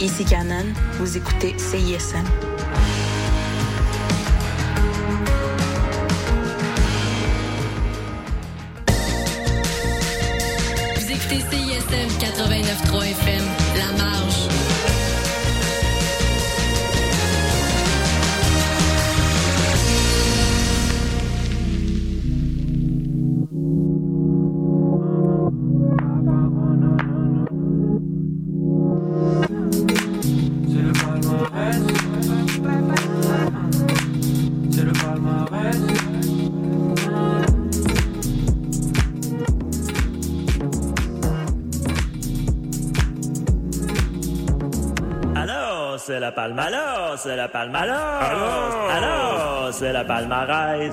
Ici Canon, vous écoutez CISM. Vous écoutez CISM 89.3 FM, La Marge. La palme. Alors, c'est la palme. Alors, alors, c'est la palmarès.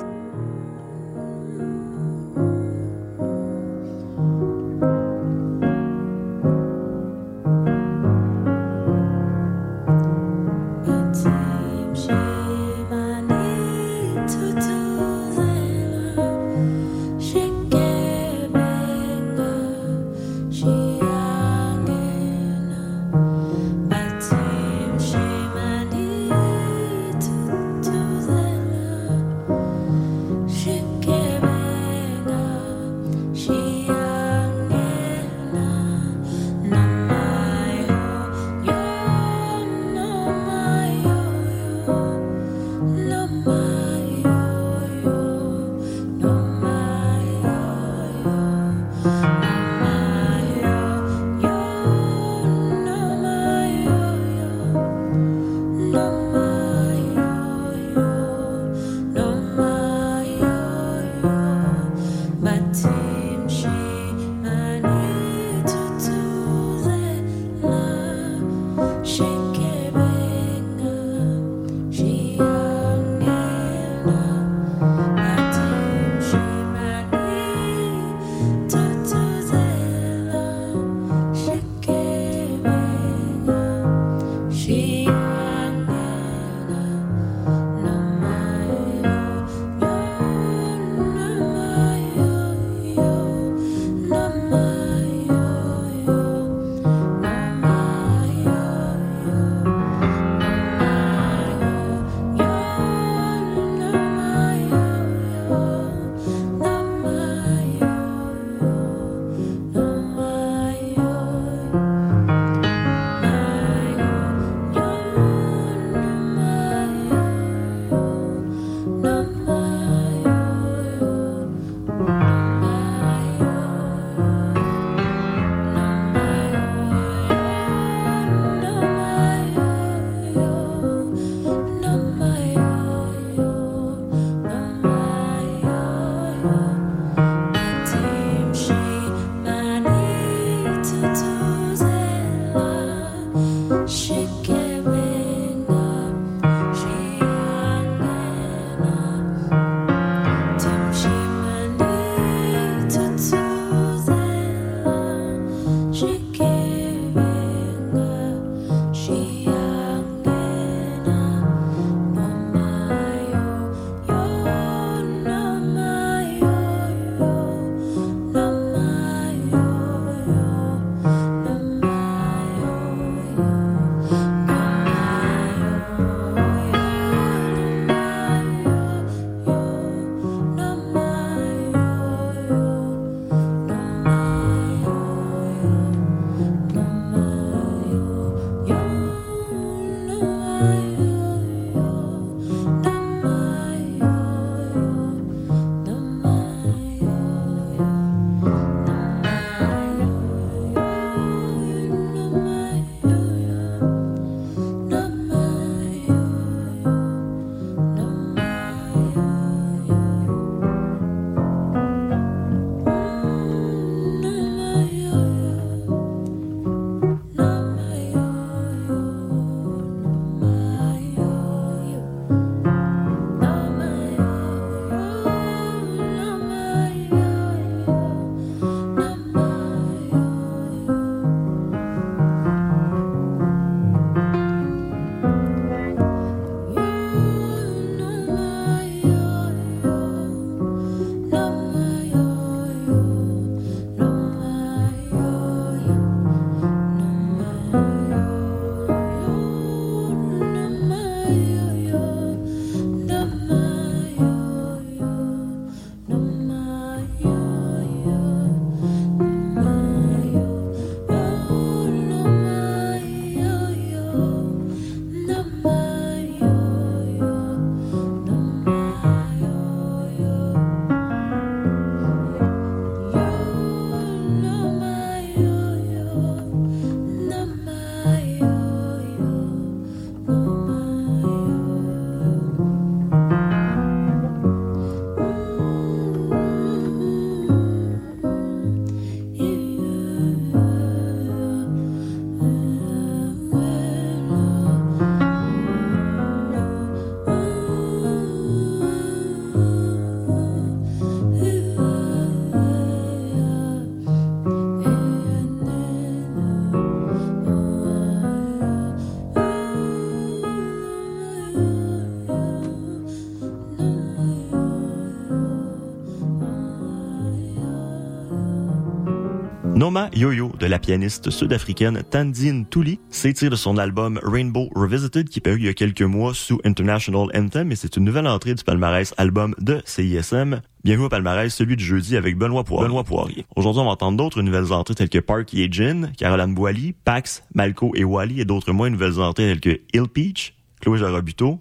Noma Yo-Yo de la pianiste sud-africaine Tandine Touli s'étire de son album Rainbow Revisited qui paru il y a quelques mois sous International Anthem et c'est une nouvelle entrée du palmarès album de CISM. Bienvenue au palmarès, celui du jeudi avec Benoît Poirier. Benoît Poirier. Aujourd'hui, on va entendre d'autres nouvelles entrées telles que Parky et Gin, Caroline Boily, Pax, Malco et Wally et d'autres moins nouvelles entrées telles que Hill Peach, Chloé Jarabuto,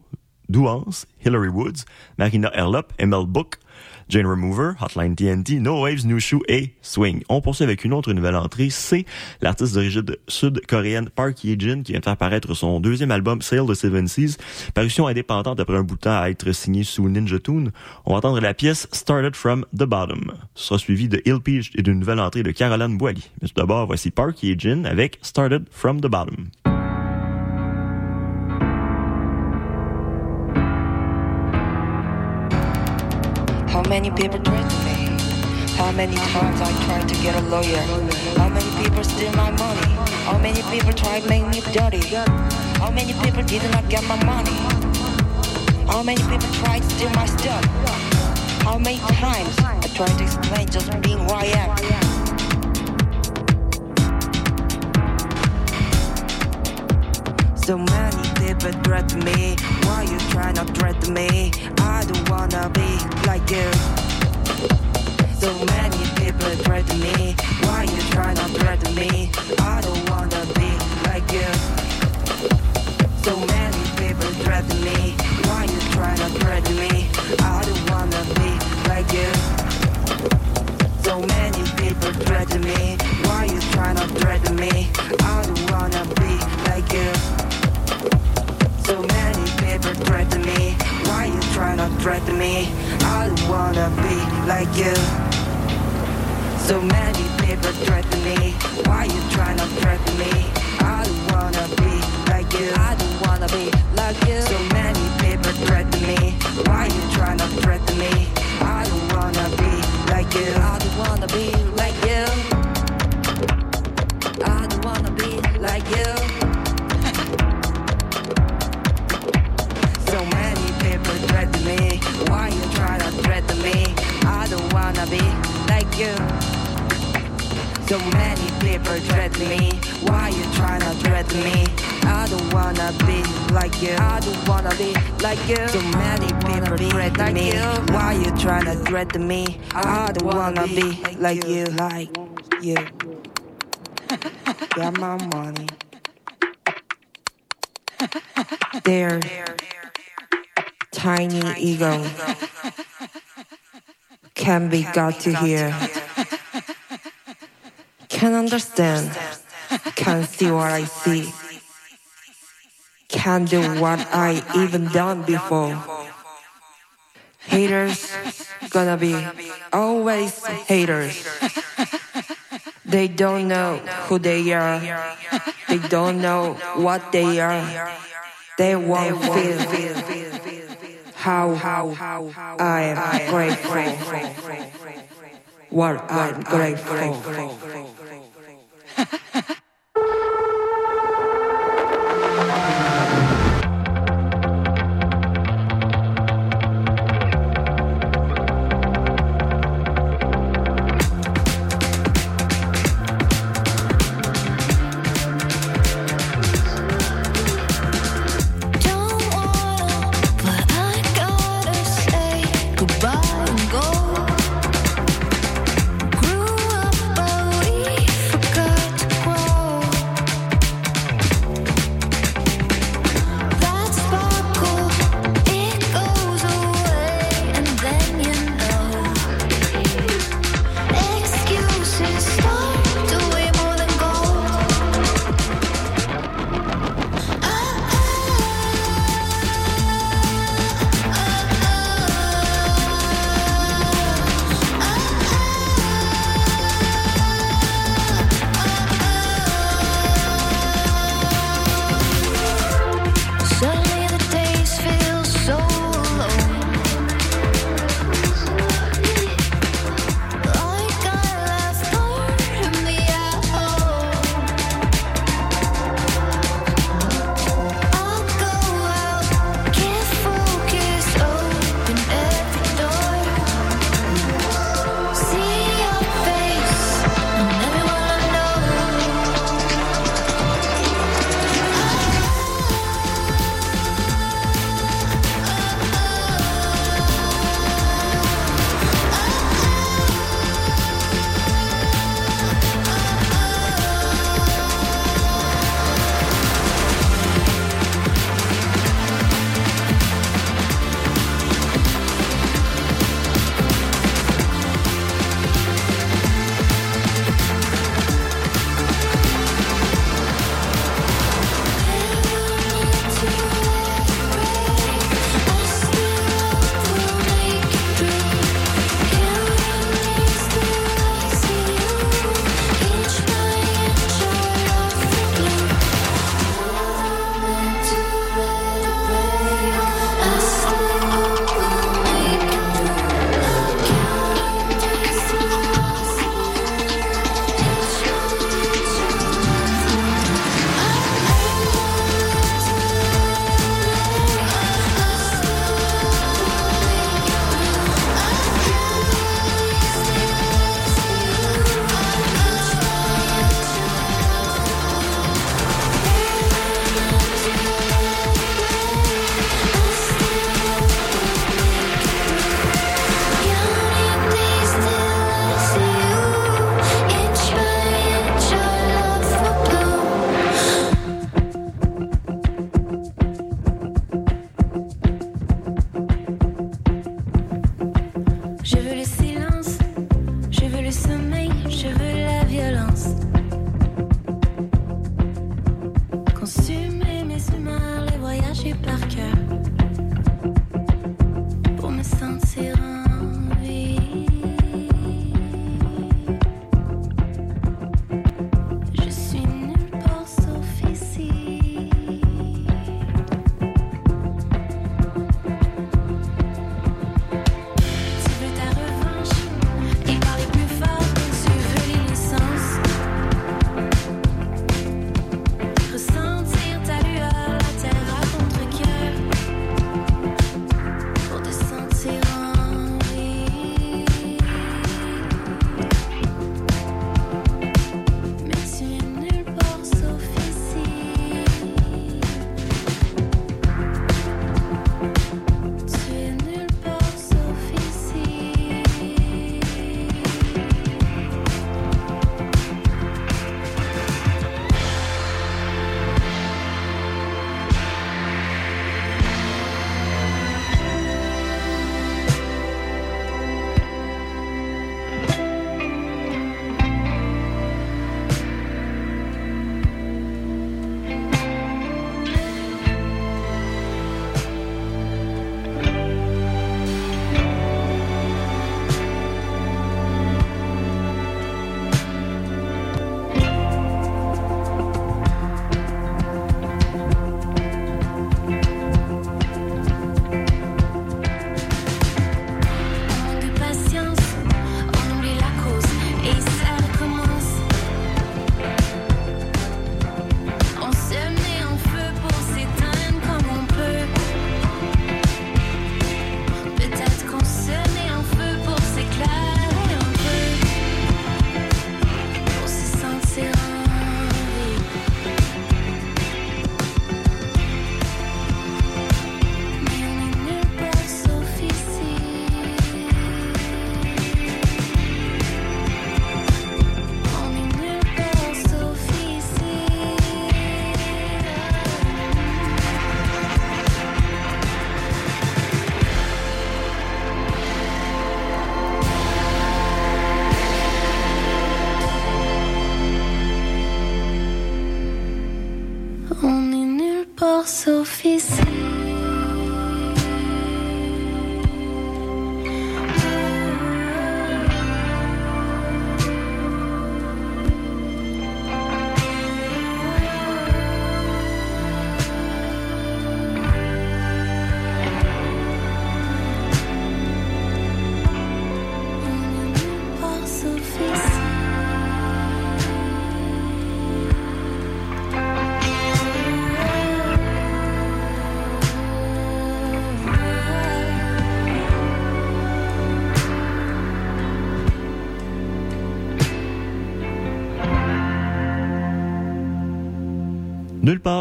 Douance, Hillary Woods, Marina Erlop, Emel Book, Jane Remover, Hotline TNT, No Waves, New Shoe et Swing. On poursuit avec une autre nouvelle entrée, c'est l'artiste d'origine sud-coréenne Park Ye-jin qui vient de faire paraître son deuxième album Sail the Seven Seas, parution indépendante après un bout de temps à être signé sous Ninja Tune. On va entendre la pièce Started from the Bottom. Ce sera suivi de Ill Peach et d'une nouvelle entrée de Caroline Boily. Mais tout d'abord, voici Park Ye-jin avec Started from the Bottom. Many people threaten me? How many times I tried to get a lawyer? How many people steal my money? How many people try to make me dirty? How many people did not get my money? How many people tried to steal my stuff? How many times I tried to explain just being who I am? So many people threaten me. Why you try not threaten me? I don't wanna be like you. So many people threaten me. Why you try not threaten me? I don't wanna be like you. So many people threaten me. Why you try not threaten me? I don't wanna be like you. So many people threaten me. Why you try not threaten me? I don't wanna be like you. People threaten me. Why you try not threaten me? I don't wanna be like you. So many people threaten me. Why you try not threaten me? I don't wanna be like you. I don't wanna be like you. So many people threaten me. Why you try not threaten me? I don't wanna be like you. I don't wanna be like you. I don't wanna be like you. Me? I don't wanna be like you. So many people threaten me. Why you try to threaten me? I don't wanna be like you. I don't wanna be like you. So many people threaten me. Why you try to threaten me? I don't wanna be like you. Like you. Got my money. There tiny ego can be got to hear. Can understand, can see what I see, can do what I even done before. Haters gonna be always haters. They don't know who they are. They don't know what they are. They won't feel how, how, how, I am grateful. grateful. What I'm grateful.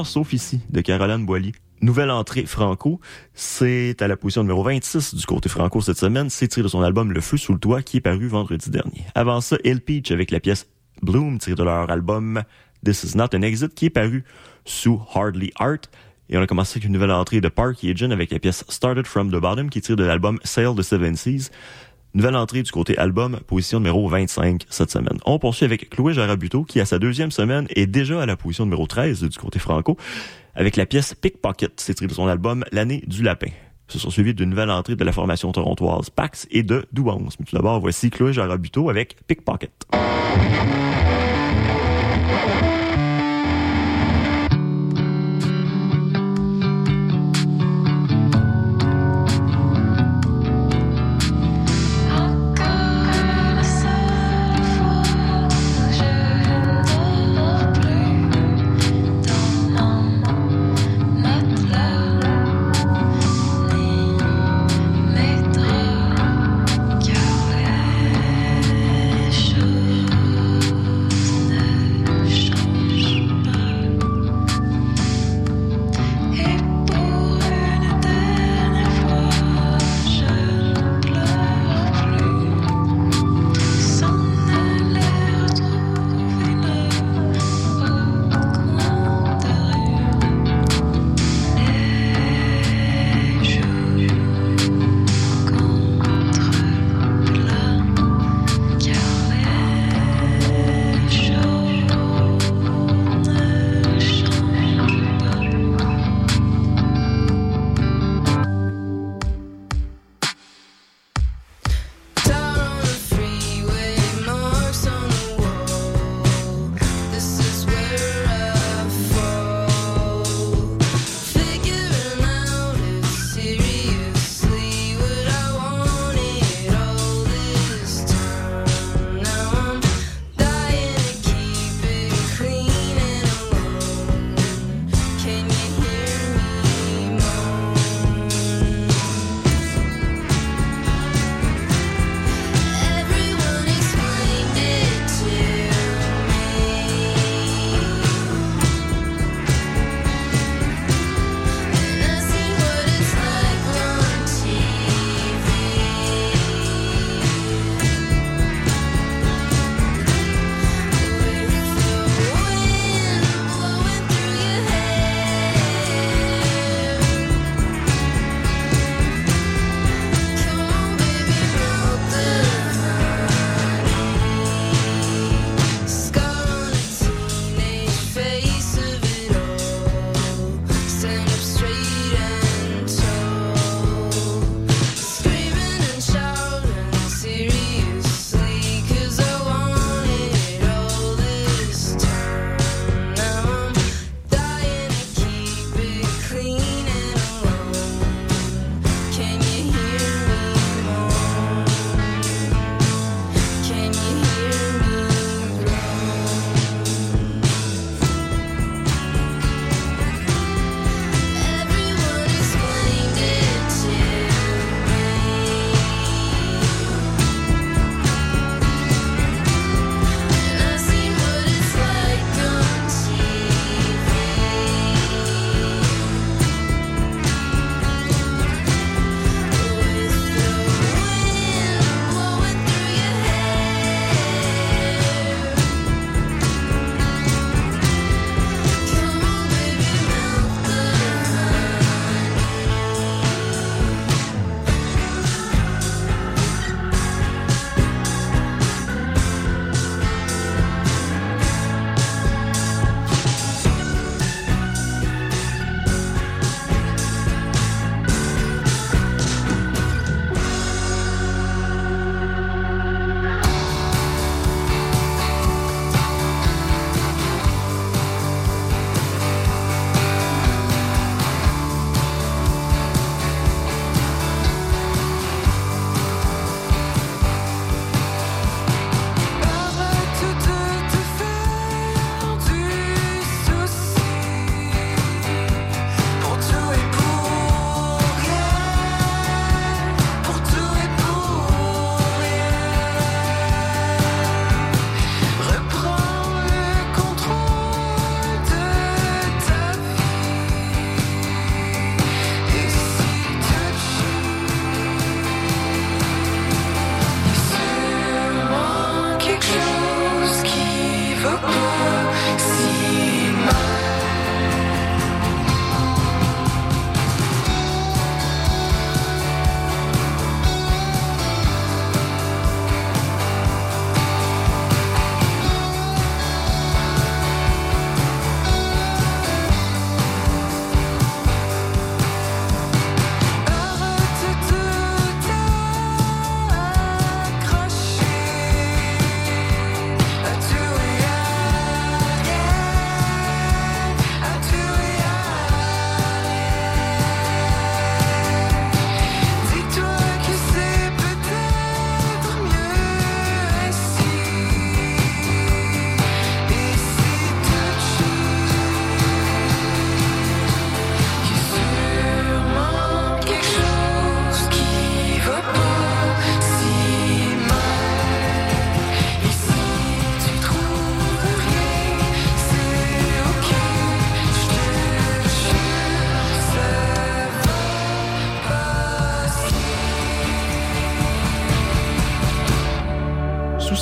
Sauf ici, de Caroline Boily. Nouvelle entrée franco, c'est à la position numéro 26 du côté franco cette semaine. C'est tiré de son album Le Feu sous le toit qui est paru vendredi dernier. Avant ça, El Peach avec la pièce Bloom tirée de leur album This Is Not an Exit qui est paru sous Hardly Art. Et on a commencé avec une nouvelle entrée de Park Agent avec la pièce Started From the Bottom qui est tirée de l'album Sail the Seven Seas. Nouvelle entrée du côté album, position numéro 25 cette semaine. On poursuit avec Chloé Jarabuto qui, à sa deuxième semaine, est déjà à la position numéro 13 du côté franco avec la pièce Pickpocket. C'est de son album L'année du lapin. Ce sont suivis d'une nouvelle entrée de la formation torontoise Pax et de Douance. Mais tout d'abord, voici Chloé Jarabuto avec Pickpocket.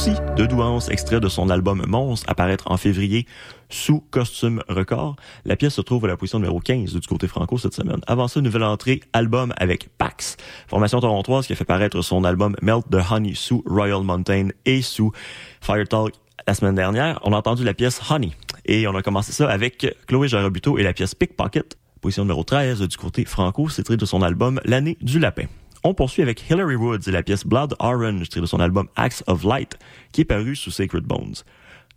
Souci de Douance, extrait de son album Monstre, apparaître en février sous Costume Record. La pièce se trouve à la position numéro 15 du côté franco cette semaine. Avant ça, nouvelle entrée, album avec Pax, formation torontoise qui a fait paraître son album Melt the Honey sous Royal Mountain et sous Fire Talk la semaine dernière. On a entendu la pièce Honey et on a commencé ça avec Chloé Jarabuto et la pièce Pickpocket, position numéro 13 du côté franco, c'est tiré de son album L'année du lapin. On poursuit avec Hillary Woods et la pièce Blood Orange, tirée de son album Acts of Light, qui est paru sous Sacred Bones.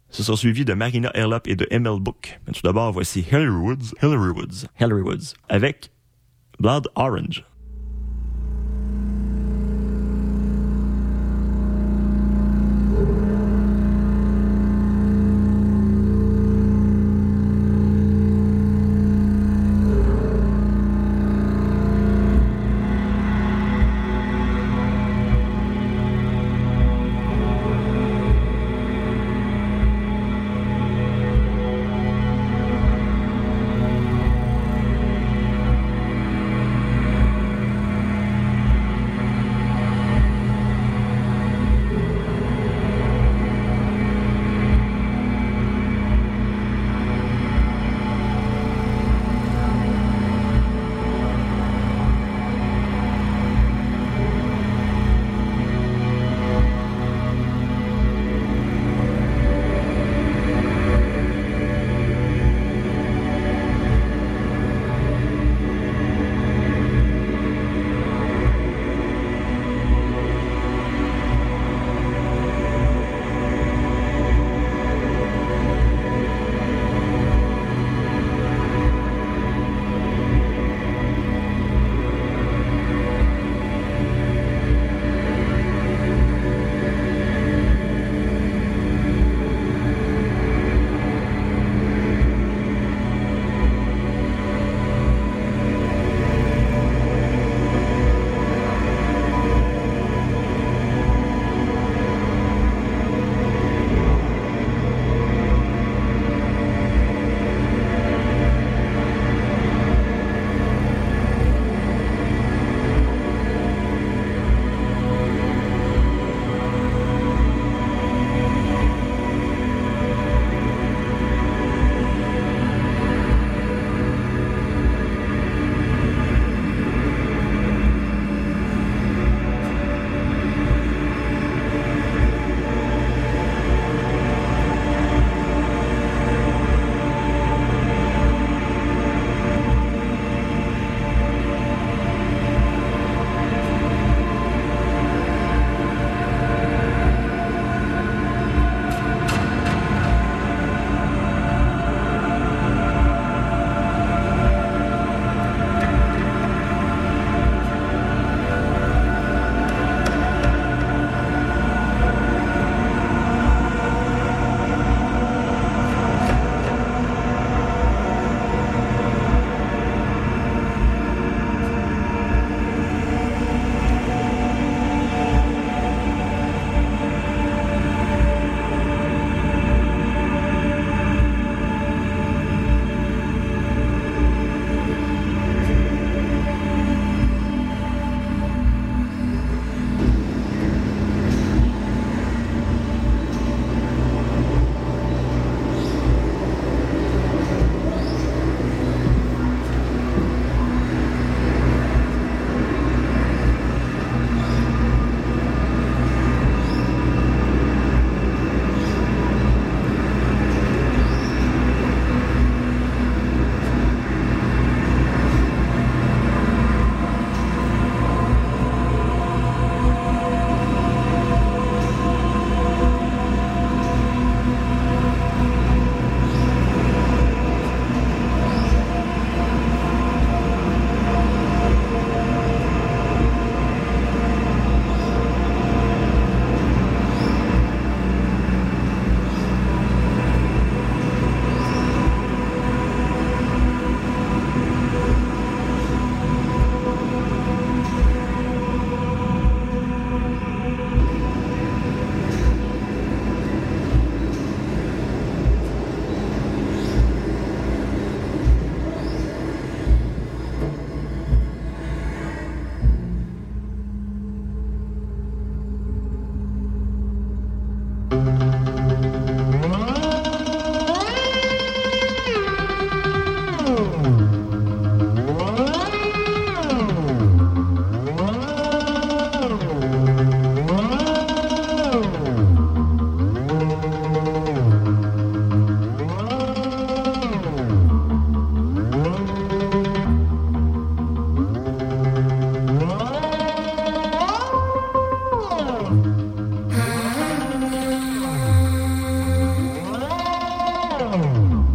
Ce sera suivi de Marina Erlop et de ML Book. Mais tout d'abord, voici Hillary Woods, Hillary Woods, Hillary Woods, avec Blood Orange. Oh.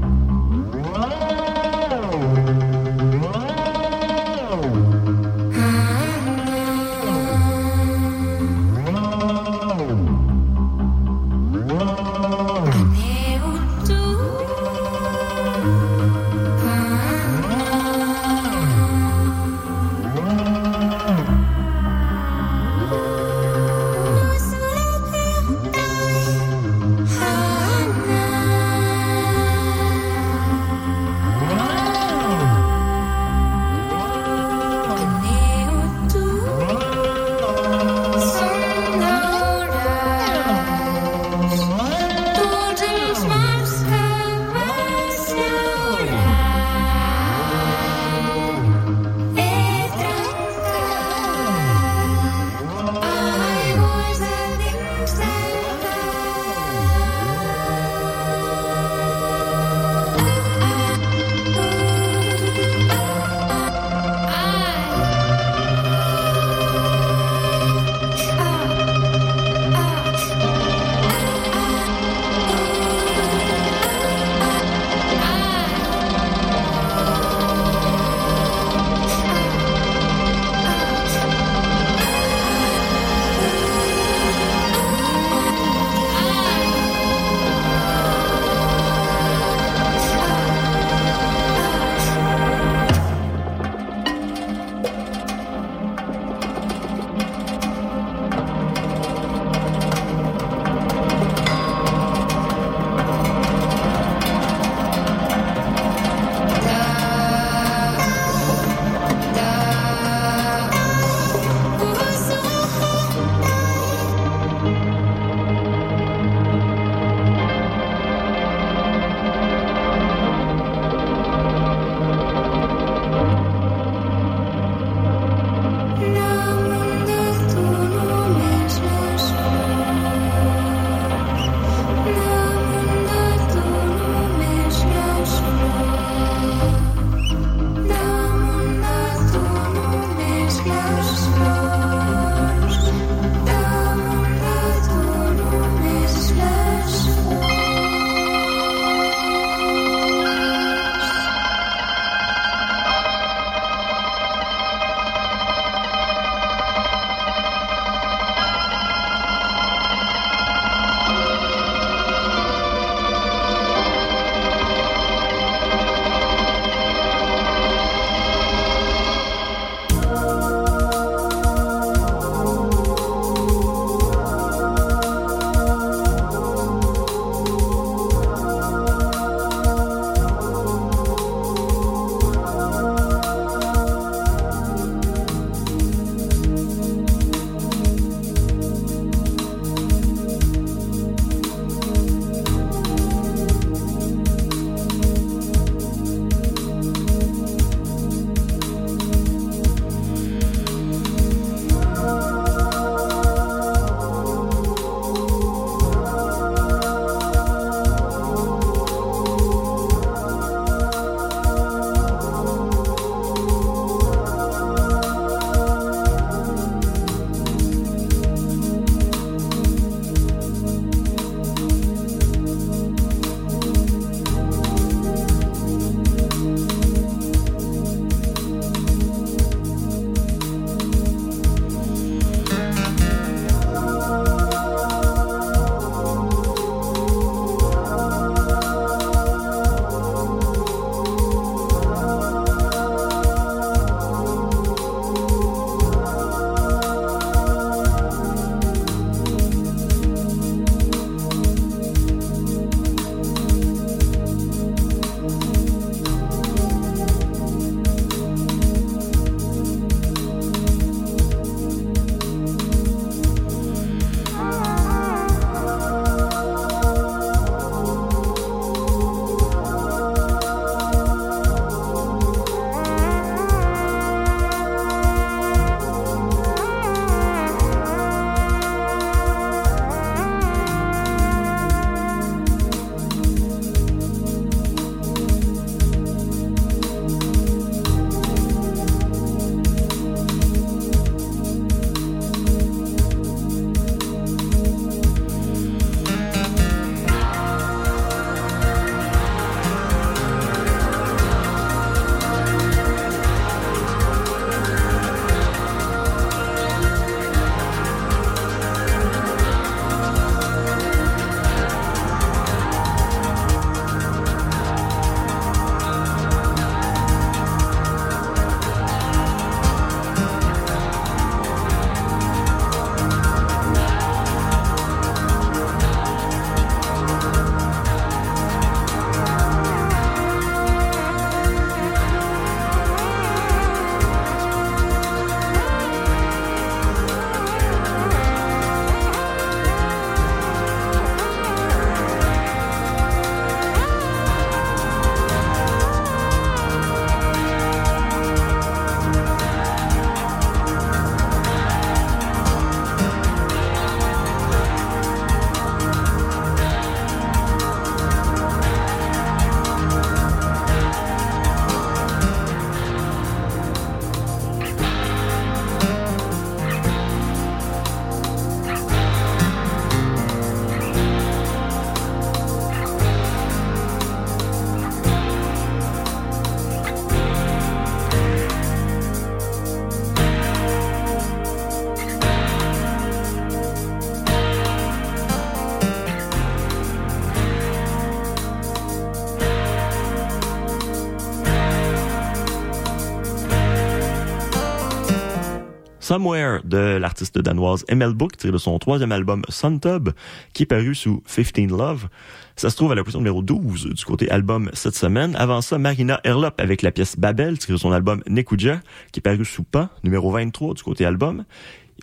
Somewhere de l'artiste danoise Emel Book, tiré de son troisième album Suntub, qui est paru sous 15 Love. Ça se trouve à la position numéro 12 du côté album cette semaine. Avant ça, Marina Erlop avec la pièce Babel, tirée de son album Nekuja, qui est paru sous Pan, numéro 23 du côté album.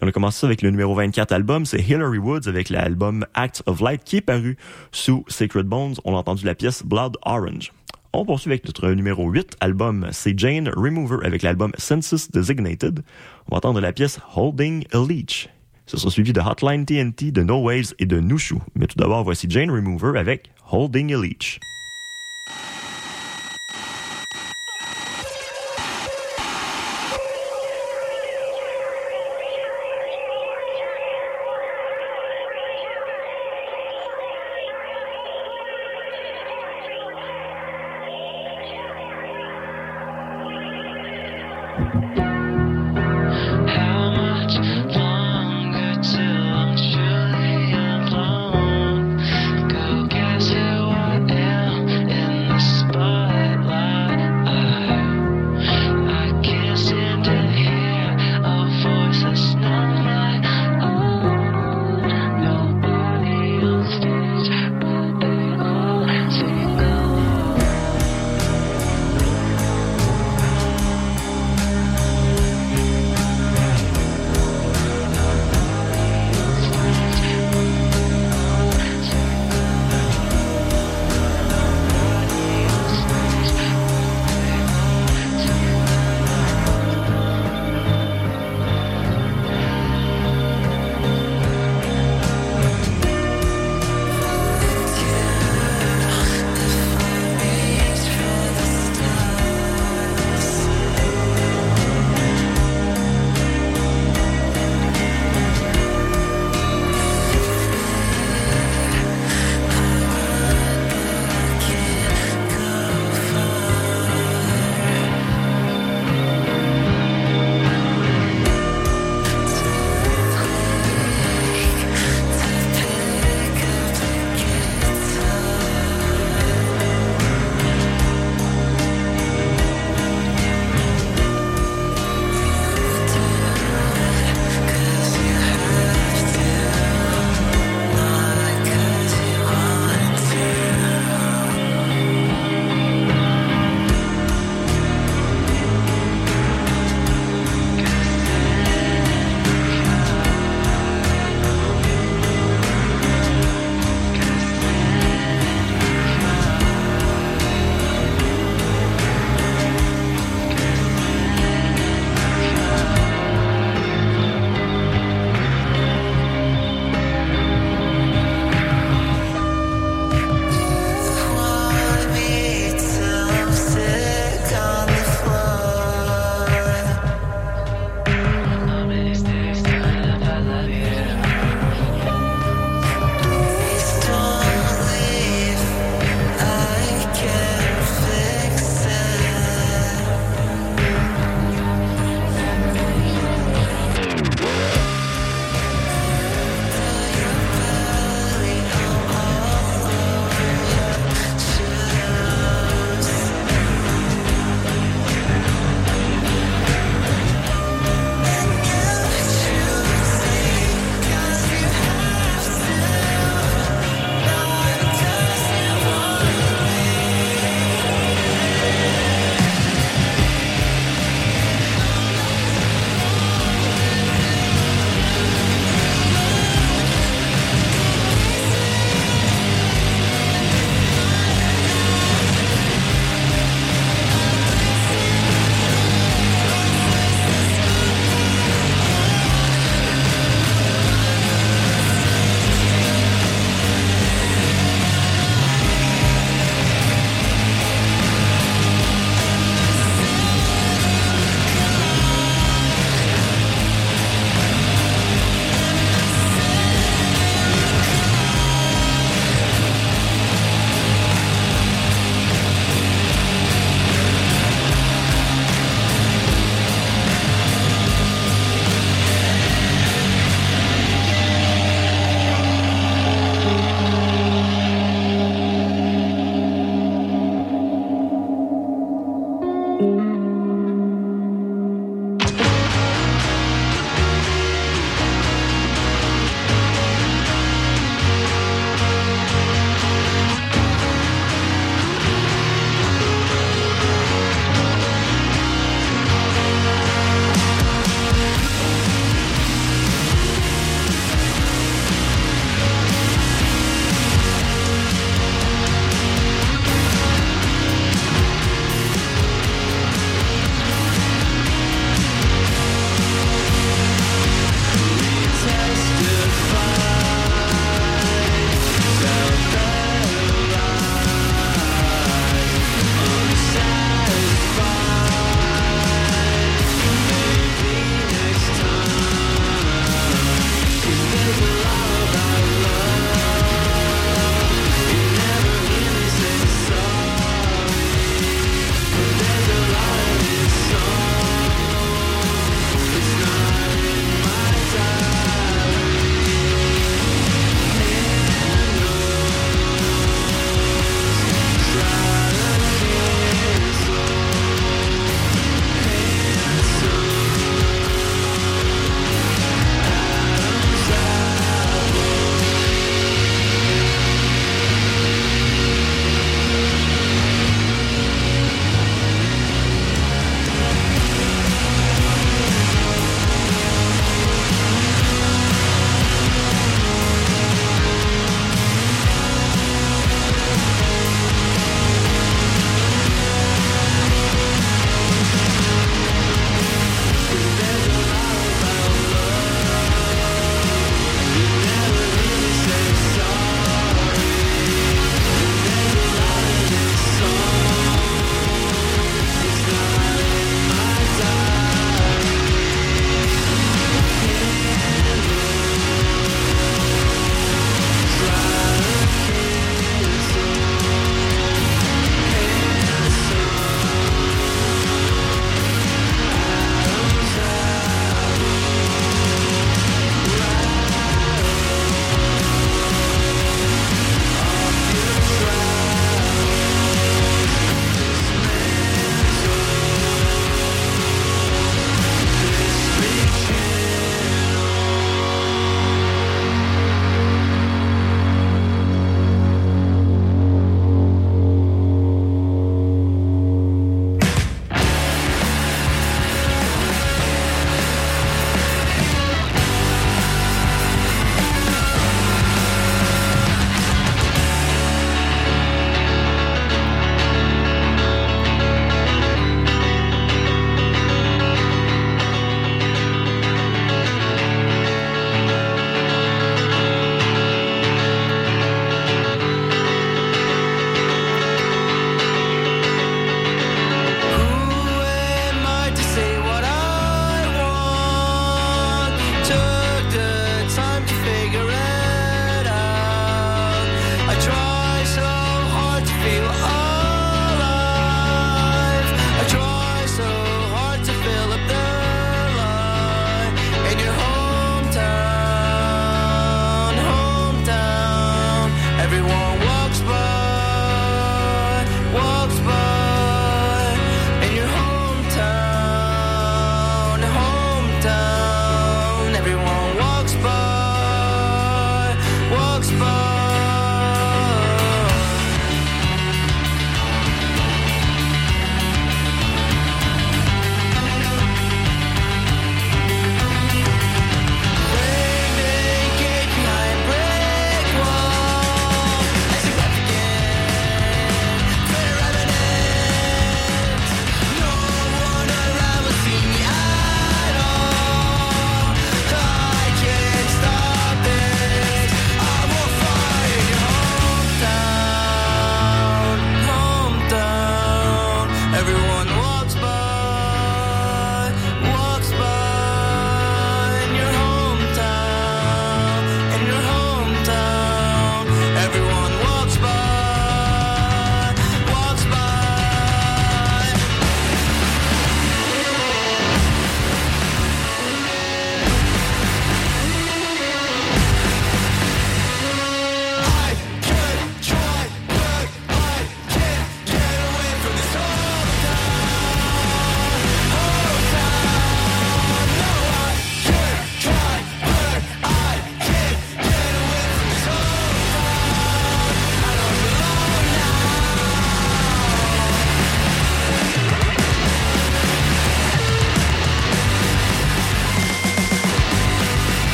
On a commencé avec le numéro 24 album, c'est Hillary Woods avec l'album Act of Light qui est paru sous Sacred Bones. On a entendu la pièce Blood Orange. On poursuit avec notre numéro 8 album, c'est Jane Remover avec l'album Census Designated. On va entendre la pièce Holding a Leech. Ce sera suivi de Hotline TNT, de No Waves et de Nushu. Mais tout d'abord, voici Jane Remover avec Holding a Leech. How much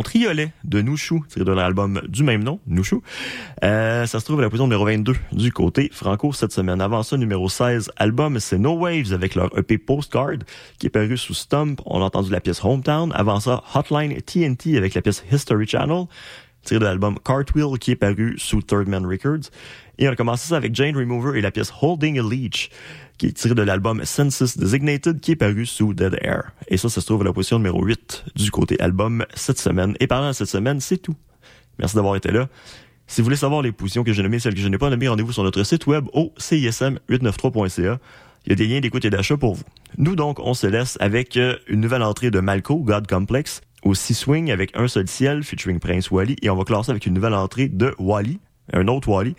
Mon triolet de Nouchou, tiré de l'album du même nom, Nouchou. Euh, ça se trouve à la position numéro 22 du côté franco cette semaine. Avant ça, numéro 16, album, c'est No Waves avec leur EP Postcard qui est paru sous Stump. On a entendu la pièce Hometown. Avant ça, Hotline TNT avec la pièce History Channel tiré de l'album Cartwheel qui est paru sous Third Man Records. Et on a commencé ça avec Jane Remover et la pièce Holding a Leech qui est tiré de l'album Census Designated qui est paru sous Dead Air. Et ça, ça se trouve à la position numéro 8 du côté album cette semaine. Et pendant cette semaine, c'est tout. Merci d'avoir été là. Si vous voulez savoir les positions que j'ai nommées, celles que je n'ai pas nommées, rendez-vous sur notre site web au cism893.ca. Il y a des liens d'écoute et d'achat pour vous. Nous donc, on se laisse avec euh, une nouvelle entrée de Malco, God Complex, au Sea Swing avec Un seul ciel featuring Prince Wally et on va classer avec une nouvelle entrée de Wally, un autre Wally,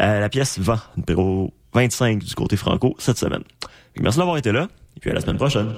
euh, la pièce Vent, numéro 25 du côté franco cette semaine. Merci d'avoir été là et puis à la semaine prochaine.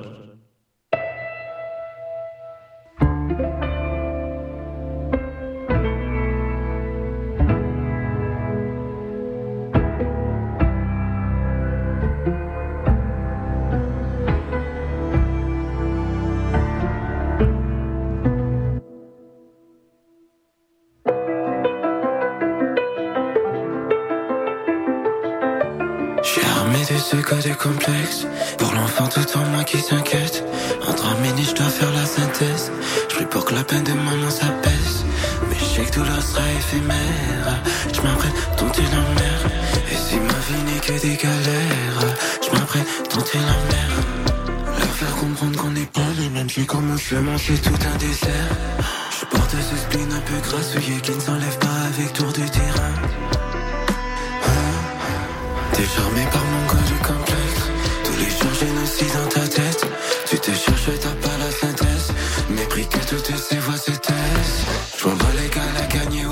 Pour l'enfant tout en moi qui s'inquiète. En trois minutes je dois faire la synthèse. Je prie pour que la peine de maman s'apaise Mais je sais que tout leur sera éphémère. Je m'apprête tenter la mer Et si ma vie n'est que des galères Je m'apprête tenter la mer Leur faire comprendre qu'on n'est pas les mêmes J'ai comme un chemin c'est tout un désert Je porte ce spleen un peu grassouillé Qui ne s'enlève pas avec tour de terrain. T'es charmé par mon côté complexe Jours génocide dans ta tête. Tu te cherches, t'as pas la synthèse. Mépris que toutes ces voix se taisent. Je m'en bats les gars la Kanye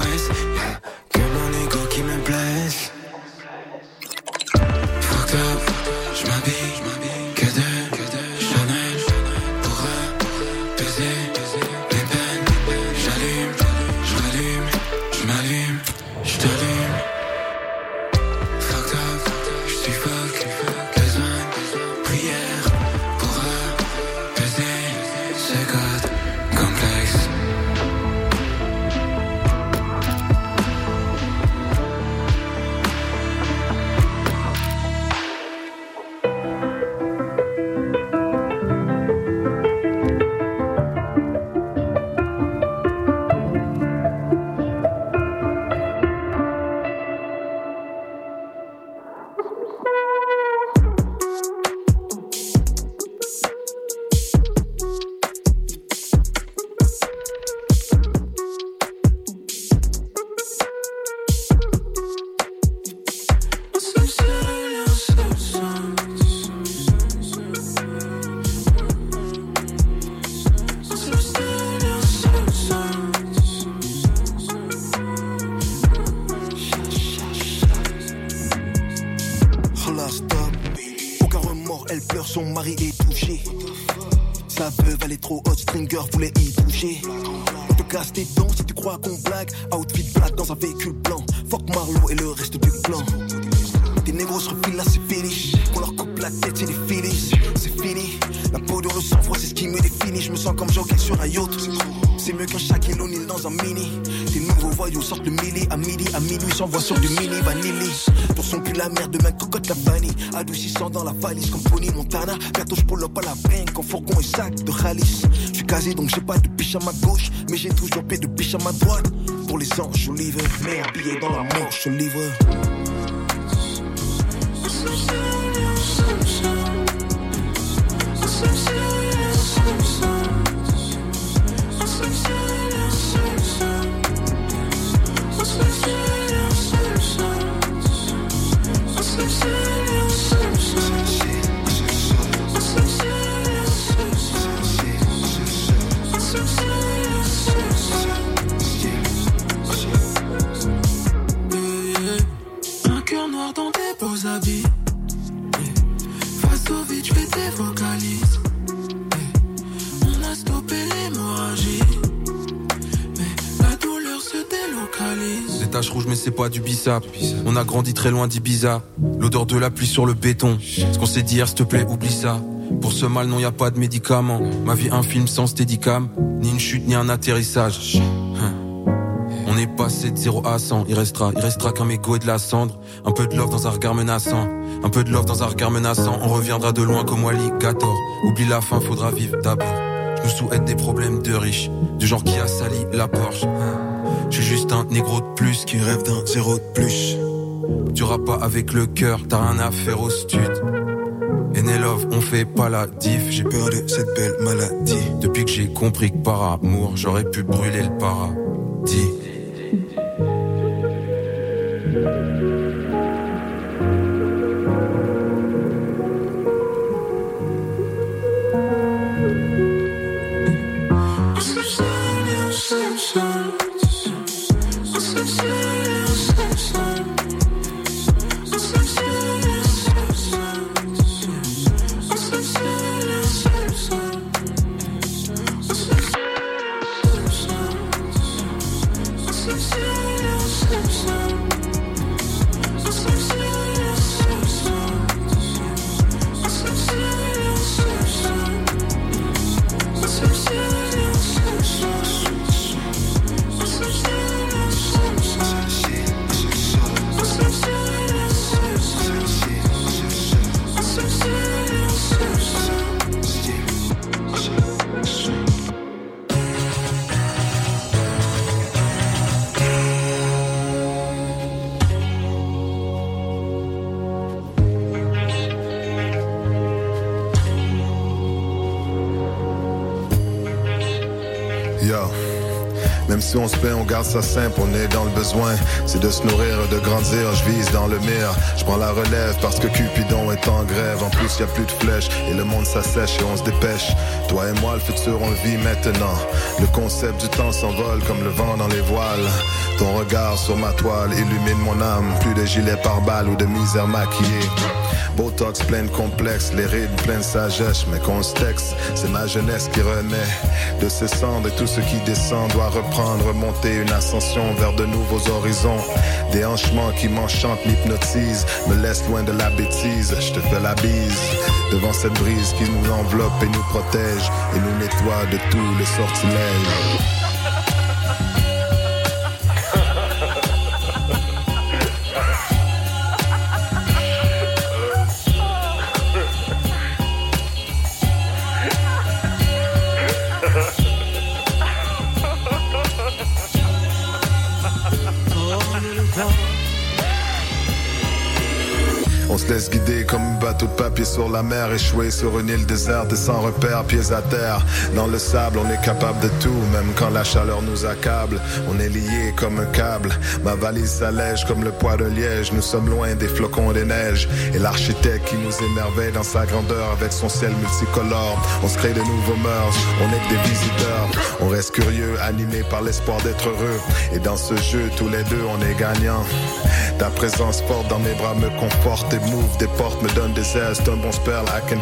elle pleure, son mari est touché. Sa veuve, elle trop hot, Stringer voulait y bouger. Te casse tes dents si tu crois qu'on blague. Outfit black dans un véhicule blanc. Fuck Marlowe et le reste du clan. Tes négros se refilent là, c'est fini. On leur coupe la tête, c'est des finis. C'est fini. La peau de le sang-froid, c'est ce qui me définit. Je me sens comme jockey sur un yacht. Mieux qu'un Shaquille O'Neal dans un mini. Tes nouveaux voyous sortent le milli. À midi, à minuit, s'envoient sur du mini vanilli. Ton son pue la merde, demain cocotte la vanille. Adoucissant dans la valise comme Pony Montana. Bientôt je pull up à la banque en fourgon et sac de Khalis. Je suis casé donc j'ai pas de biche à ma gauche. Mais j'ai toujours pied de biche à ma droite. Pour les anges, je livre. Mais un billet dans la manche, je du On a grandi très loin d'Ibiza L'odeur de la pluie sur le béton Ce qu'on s'est dit hier s'il te plaît oublie ça Pour ce mal, non, y a pas de médicament. Ma vie, un film sans steadicam. Ni une chute, ni un atterrissage. Hein. On est passé de 0 à 100. Il restera, il restera qu'un mégot et de la cendre. Un peu de love dans un regard menaçant. Un peu de love dans un regard menaçant. On reviendra de loin comme alligator. Oublie la fin, faudra vivre d'abord. Je nous souhaite des problèmes de riches. Du genre qui a sali la Porsche. Je suis juste un négro de plus qui rêve d'un zéro de plus. Tu rappes pas avec le cœur, t'as rien à faire au stud. Love, on fait pas la diff. J'ai peur de cette belle maladie. Depuis que j'ai compris que par amour, j'aurais pu brûler le paradis. Ça simple, on est dans le besoin. C'est de se nourrir, de grandir, je vise dans le mire. Je prends la relève parce que Cupidon est en grève. En plus, y a plus de flèches et le monde s'assèche et on se dépêche. Toi et moi, le futur, on le vit maintenant. Le concept du temps s'envole comme le vent dans les voiles. Ton regard sur ma toile illumine mon âme. Plus de gilets par balles ou de misère maquillée. Botox plein de complexes, les rides pleines de sagesse, mais texte, c'est ma jeunesse qui renaît de ses cendres et tout ce qui descend doit reprendre, remonter une ascension vers de nouveaux horizons. Des hanchements qui m'enchantent, m'hypnotisent, me laissent loin de la bêtise, je te fais la bise devant cette brise qui nous enveloppe et nous protège et nous nettoie de tous les sortilèges. De papier sur la mer, échoué sur une île déserte et sans repère, pieds à terre. Dans le sable, on est capable de tout, même quand la chaleur nous accable. On est lié comme un câble. Ma valise s'allège comme le poids de liège. Nous sommes loin des flocons des neiges. Et l'architecte qui nous émerveille dans sa grandeur avec son ciel multicolore. On se crée de nouveaux mœurs, on est que des visiteurs. On reste curieux, animé par l'espoir d'être heureux. Et dans ce jeu, tous les deux, on est gagnants. Ta présence forte dans mes bras me conforte et m'ouvre des portes, me donne des ailes, c'est un bon spell, I can.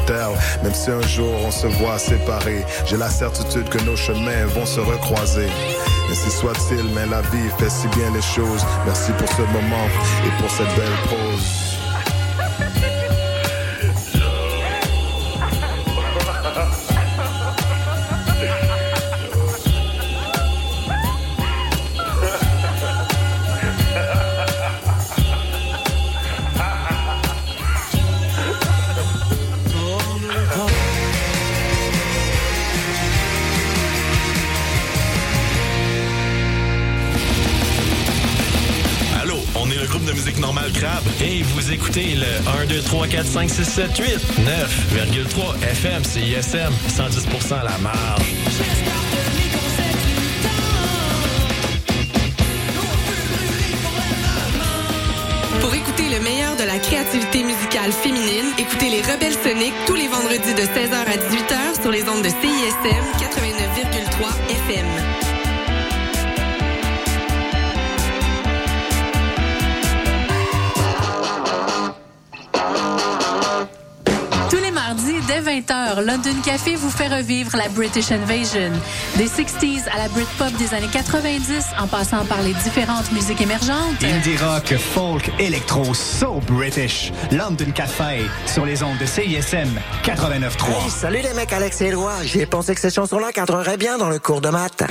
Même si un jour on se voit séparés, j'ai la certitude que nos chemins vont se recroiser. Ainsi soit-il, mais la vie fait si bien les choses. Merci pour ce moment et pour cette belle prose. Le groupe de musique normale Crabe et vous écoutez le 1, 2, 3, 4, 5, 6, 7, 8, 9,3 FM, CISM, 110% à la marge. Pour écouter le meilleur de la créativité musicale féminine, écoutez les Rebelles Soniques tous les vendredis de 16h à 18h sur les ondes de CISM 89,3 FM. Dès Dès 20h, London Café vous fait revivre la British Invasion. Des 60s à la Britpop des années 90, en passant par les différentes musiques émergentes. Indie rock, folk, électro, so British. London Café, sur les ondes de CISM 89.3. Hey, salut les mecs, Alex et Éloi. J'ai pensé que ces chansons-là cadreraient bien dans le cours de maths.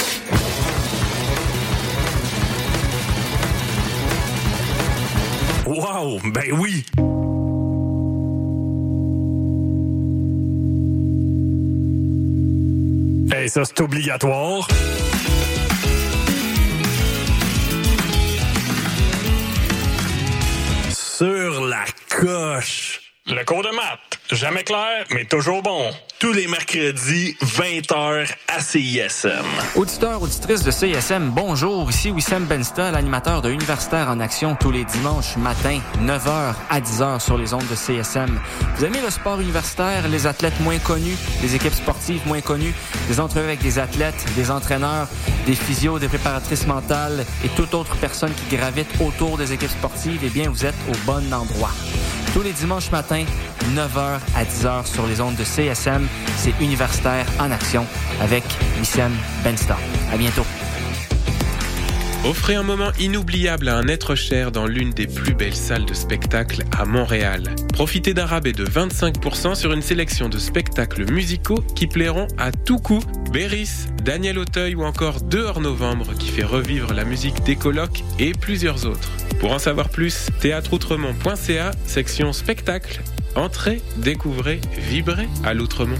Wow, ben oui! Ça, c'est obligatoire. Sur la coche. Le cours de maths. Jamais clair, mais toujours bon. Tous les mercredis, 20h à CISM. Auditeurs, auditrices de CISM, bonjour. Ici Wissam Bensta, l'animateur de Universitaire en Action tous les dimanches matin, 9h à 10h sur les ondes de CSM. Vous aimez le sport universitaire, les athlètes moins connus, les équipes sportives moins connues, des entrevues avec des athlètes, des entraîneurs, des physios, des préparatrices mentales et toute autre personne qui gravite autour des équipes sportives, eh bien, vous êtes au bon endroit. Tous les dimanches matins, 9h à 10h sur les ondes de CSM, c'est Universitaire en action avec Wissem Benstar. À bientôt. Offrez un moment inoubliable à un être cher dans l'une des plus belles salles de spectacle à Montréal. Profitez d'un rabais de 25% sur une sélection de spectacles musicaux qui plairont à tout coup. Béris, Daniel Auteuil ou encore Dehors Novembre qui fait revivre la musique des colocs et plusieurs autres. Pour en savoir plus, théâtreoutremont.ca, section spectacle. Entrez, découvrez, vibrez à l'Outremont.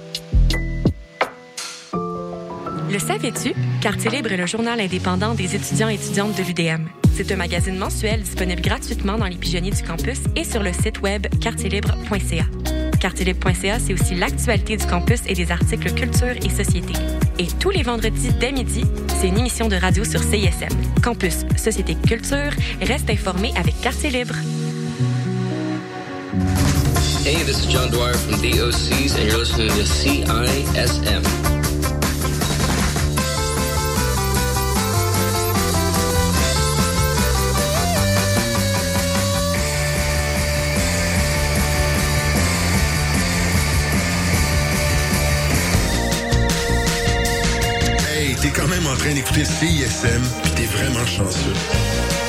Le savais-tu? Quartier Libre est le journal indépendant des étudiants et étudiantes de l'UDM. C'est un magazine mensuel disponible gratuitement dans les pigeonniers du campus et sur le site web quartierlibre.ca. Quartierlibre.ca, c'est aussi l'actualité du campus et des articles culture et société. Et tous les vendredis dès midi, c'est une émission de radio sur CISM. Campus, société, culture, reste informé avec Quartier Libre. Hey, this is John Dwyer from DOCs, and you're listening to CISM. Train d'écouter CISM, pis t'es vraiment chanceux.